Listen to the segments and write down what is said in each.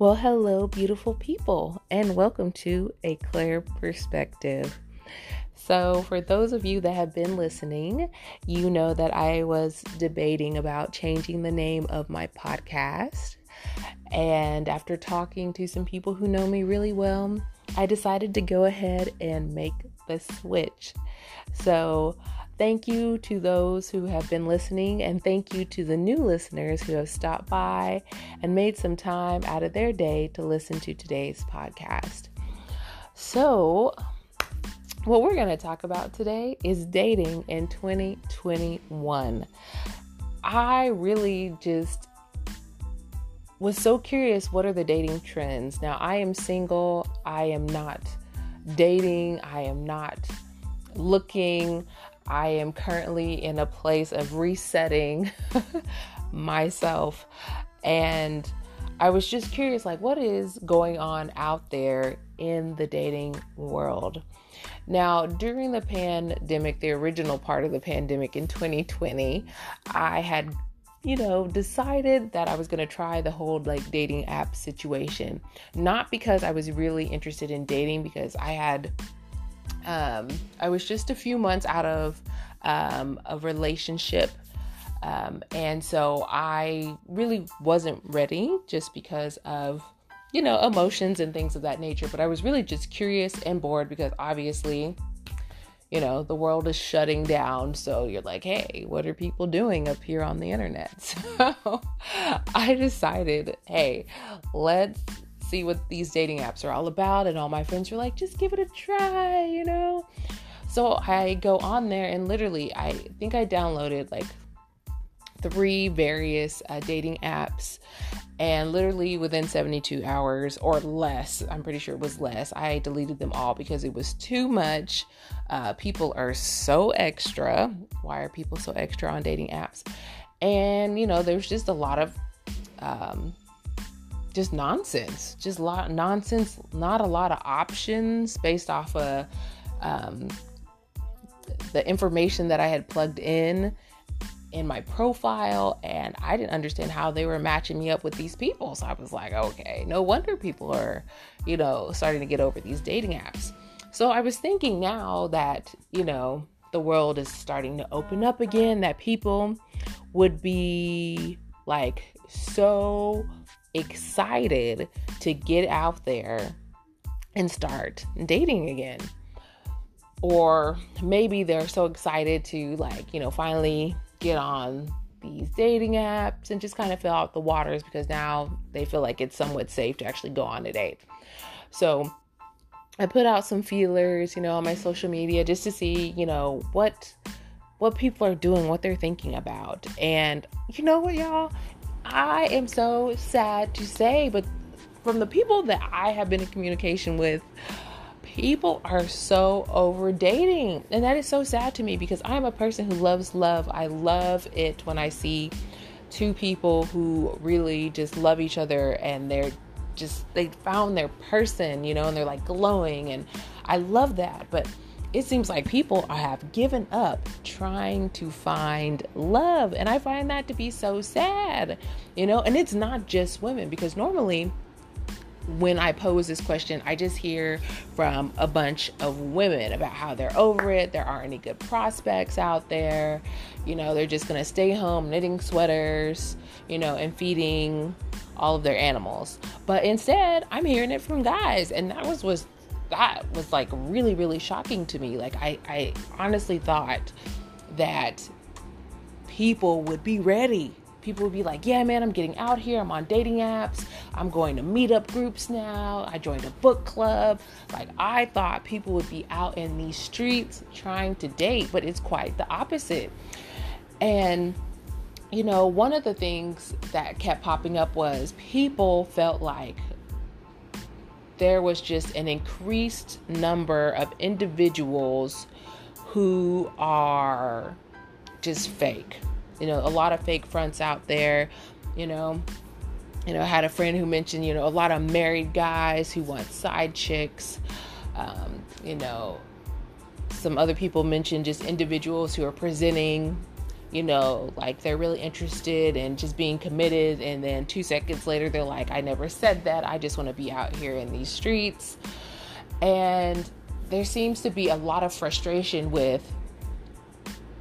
Well, hello, beautiful people, and welcome to A Claire Perspective. So, for those of you that have been listening, you know that I was debating about changing the name of my podcast. And after talking to some people who know me really well, I decided to go ahead and make the switch. So, Thank you to those who have been listening, and thank you to the new listeners who have stopped by and made some time out of their day to listen to today's podcast. So, what we're going to talk about today is dating in 2021. I really just was so curious what are the dating trends. Now, I am single, I am not dating, I am not looking. I am currently in a place of resetting myself. And I was just curious like, what is going on out there in the dating world? Now, during the pandemic, the original part of the pandemic in 2020, I had you know, decided that I was going to try the whole like dating app situation. Not because I was really interested in dating, because I had um, I was just a few months out of um, a relationship. Um, and so I really wasn't ready just because of, you know, emotions and things of that nature. But I was really just curious and bored because obviously, you know, the world is shutting down. So you're like, hey, what are people doing up here on the internet? So I decided, hey, let's see what these dating apps are all about. And all my friends were like, just give it a try, you know? So I go on there and literally, I think I downloaded like three various uh, dating apps. And literally within 72 hours or less, I'm pretty sure it was less, I deleted them all because it was too much. Uh, people are so extra. Why are people so extra on dating apps? And, you know, there's just a lot of um, just nonsense, just lot nonsense, not a lot of options based off of um, the information that I had plugged in in my profile and I didn't understand how they were matching me up with these people. So I was like, okay, no wonder people are, you know, starting to get over these dating apps. So I was thinking now that, you know, the world is starting to open up again, that people would be like so excited to get out there and start dating again. Or maybe they're so excited to, like, you know, finally get on these dating apps and just kind of fill out the waters because now they feel like it's somewhat safe to actually go on a date. So I put out some feelers, you know, on my social media just to see, you know, what what people are doing, what they're thinking about. And you know what, y'all? I am so sad to say, but from the people that I have been in communication with, people are so over dating. And that is so sad to me because I'm a person who loves love. I love it when I see two people who really just love each other and they're just, they found their person, you know, and they're like glowing. And I love that. But it seems like people have given up trying to find love. And I find that to be so sad, you know, and it's not just women because normally when I pose this question, I just hear from a bunch of women about how they're over it. There aren't any good prospects out there. You know, they're just going to stay home knitting sweaters, you know, and feeding all of their animals. But instead, I'm hearing it from guys. And that was, was that was like really, really shocking to me. Like, I, I honestly thought that people would be ready. People would be like, yeah, man, I'm getting out here. I'm on dating apps. I'm going to meetup groups now. I joined a book club. Like, I thought people would be out in these streets trying to date, but it's quite the opposite. And, you know, one of the things that kept popping up was people felt like there was just an increased number of individuals who are just fake. You know, a lot of fake fronts out there, you know. You know, I had a friend who mentioned, you know, a lot of married guys who want side chicks. Um, you know, some other people mentioned just individuals who are presenting you know, like they're really interested in just being committed. And then two seconds later, they're like, I never said that. I just want to be out here in these streets. And there seems to be a lot of frustration with,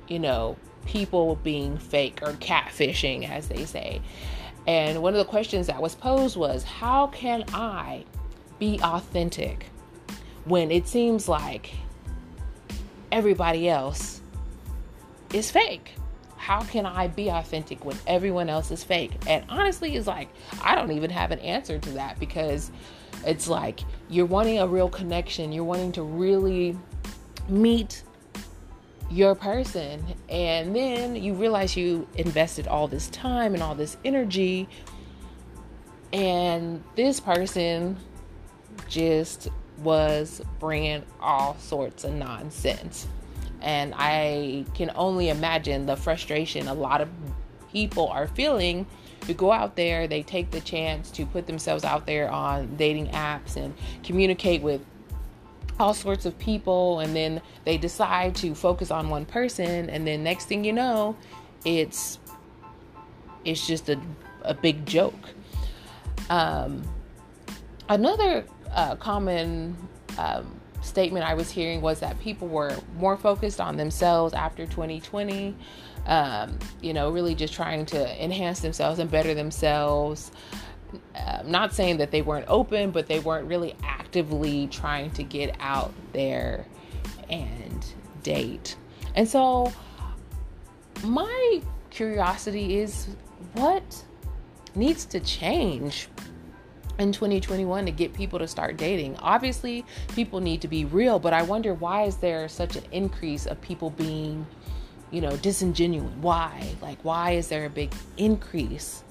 you know, people being fake or catfishing, as they say. And one of the questions that was posed was, How can I be authentic when it seems like everybody else is fake? How can I be authentic when everyone else is fake? And honestly, it's like, I don't even have an answer to that because it's like you're wanting a real connection, you're wanting to really meet your person, and then you realize you invested all this time and all this energy, and this person just was bringing all sorts of nonsense. And I can only imagine the frustration a lot of people are feeling to go out there. They take the chance to put themselves out there on dating apps and communicate with all sorts of people. And then they decide to focus on one person. And then next thing you know, it's it's just a, a big joke. Um, another uh, common um, statement I was hearing was that people were more focused on themselves after 2020. Um, you know, really just trying to enhance themselves and better themselves. Uh, not saying that they weren't open, but they weren't really actively trying to get out there and date. And so, my curiosity is what needs to change in 2021 to get people to start dating. Obviously, people need to be real, but I wonder why is there such an increase of people being, you know, disingenuous? Why? Like, why is there a big increase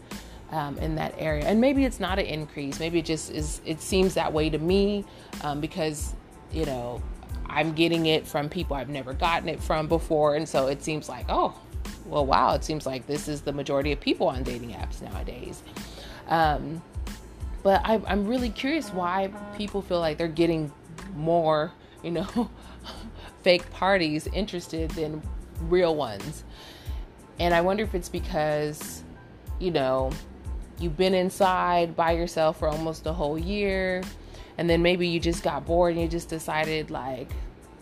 um, in that area? And maybe it's not an increase. Maybe it just is. It seems that way to me um, because, you know, I'm getting it from people I've never gotten it from before, and so it seems like, oh, well, wow, it seems like this is the majority of people on dating apps nowadays. Um, but I, I'm really curious why people feel like they're getting more, you know, fake parties interested than real ones. And I wonder if it's because, you know, you've been inside by yourself for almost a whole year, and then maybe you just got bored and you just decided, like,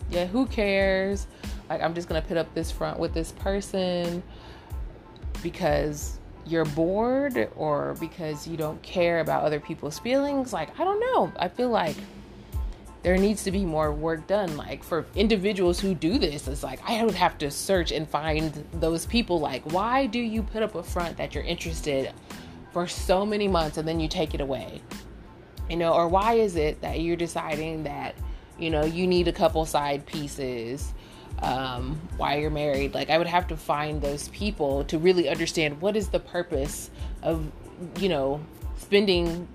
yeah, who cares? Like, I'm just gonna put up this front with this person because you're bored or because you don't care about other people's feelings. Like, I don't know. I feel like there needs to be more work done. Like, for individuals who do this, it's like I don't have to search and find those people. Like, why do you put up a front that you're interested for so many months and then you take it away? You know, or why is it that you're deciding that, you know, you need a couple side pieces? Um, while you're married. Like, I would have to find those people to really understand what is the purpose of, you know, spending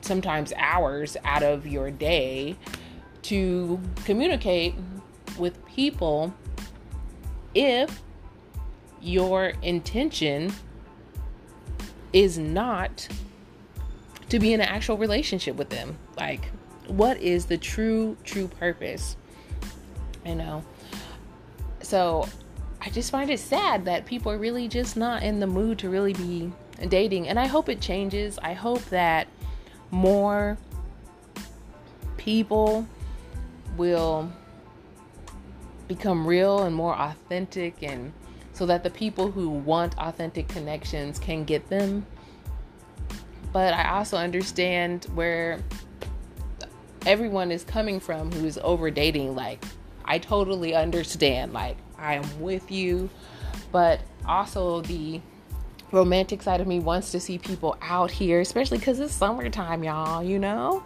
sometimes hours out of your day to communicate with people if your intention is not to be in an actual relationship with them. Like, what is the true, true purpose? You know, so I just find it sad that people are really just not in the mood to really be dating. And I hope it changes. I hope that more people will become real and more authentic and so that the people who want authentic connections can get them. But I also understand where everyone is coming from who's over dating like I totally understand. Like, I am with you. But also, the romantic side of me wants to see people out here, especially because it's summertime, y'all, you know?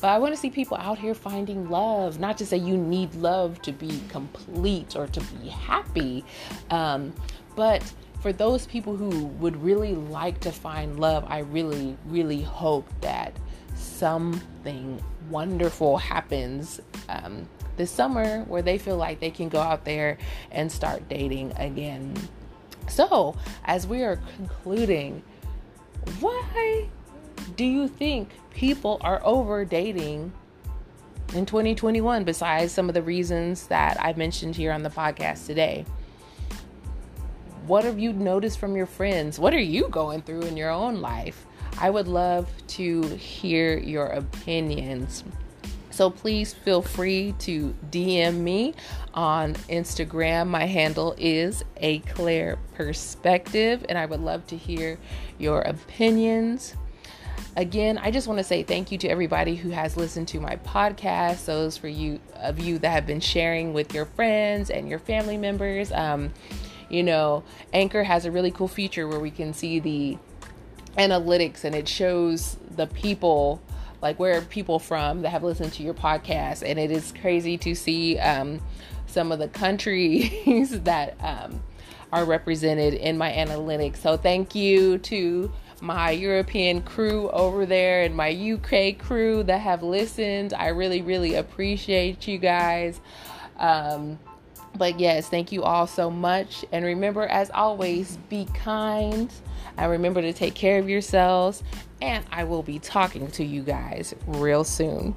But I want to see people out here finding love, not to say you need love to be complete or to be happy, um, but for those people who would really like to find love, I really, really hope that something wonderful happens um, this summer where they feel like they can go out there and start dating again. So, as we are concluding, why do you think people are over dating in 2021 besides some of the reasons that I mentioned here on the podcast today? What have you noticed from your friends? What are you going through in your own life? I would love to hear your opinions. So please feel free to DM me on Instagram. My handle is a Claire Perspective, and I would love to hear your opinions. Again, I just want to say thank you to everybody who has listened to my podcast. Those for you of you that have been sharing with your friends and your family members. Um, you know, Anchor has a really cool feature where we can see the analytics and it shows the people like where are people from that have listened to your podcast? And it is crazy to see um, some of the countries that um, are represented in my analytics. So thank you to my european crew over there and my uk crew that have listened. I really really appreciate you guys. Um, but yes thank you all so much. And remember as always be kind. And remember to take care of yourselves. And I will be talking to you guys real soon.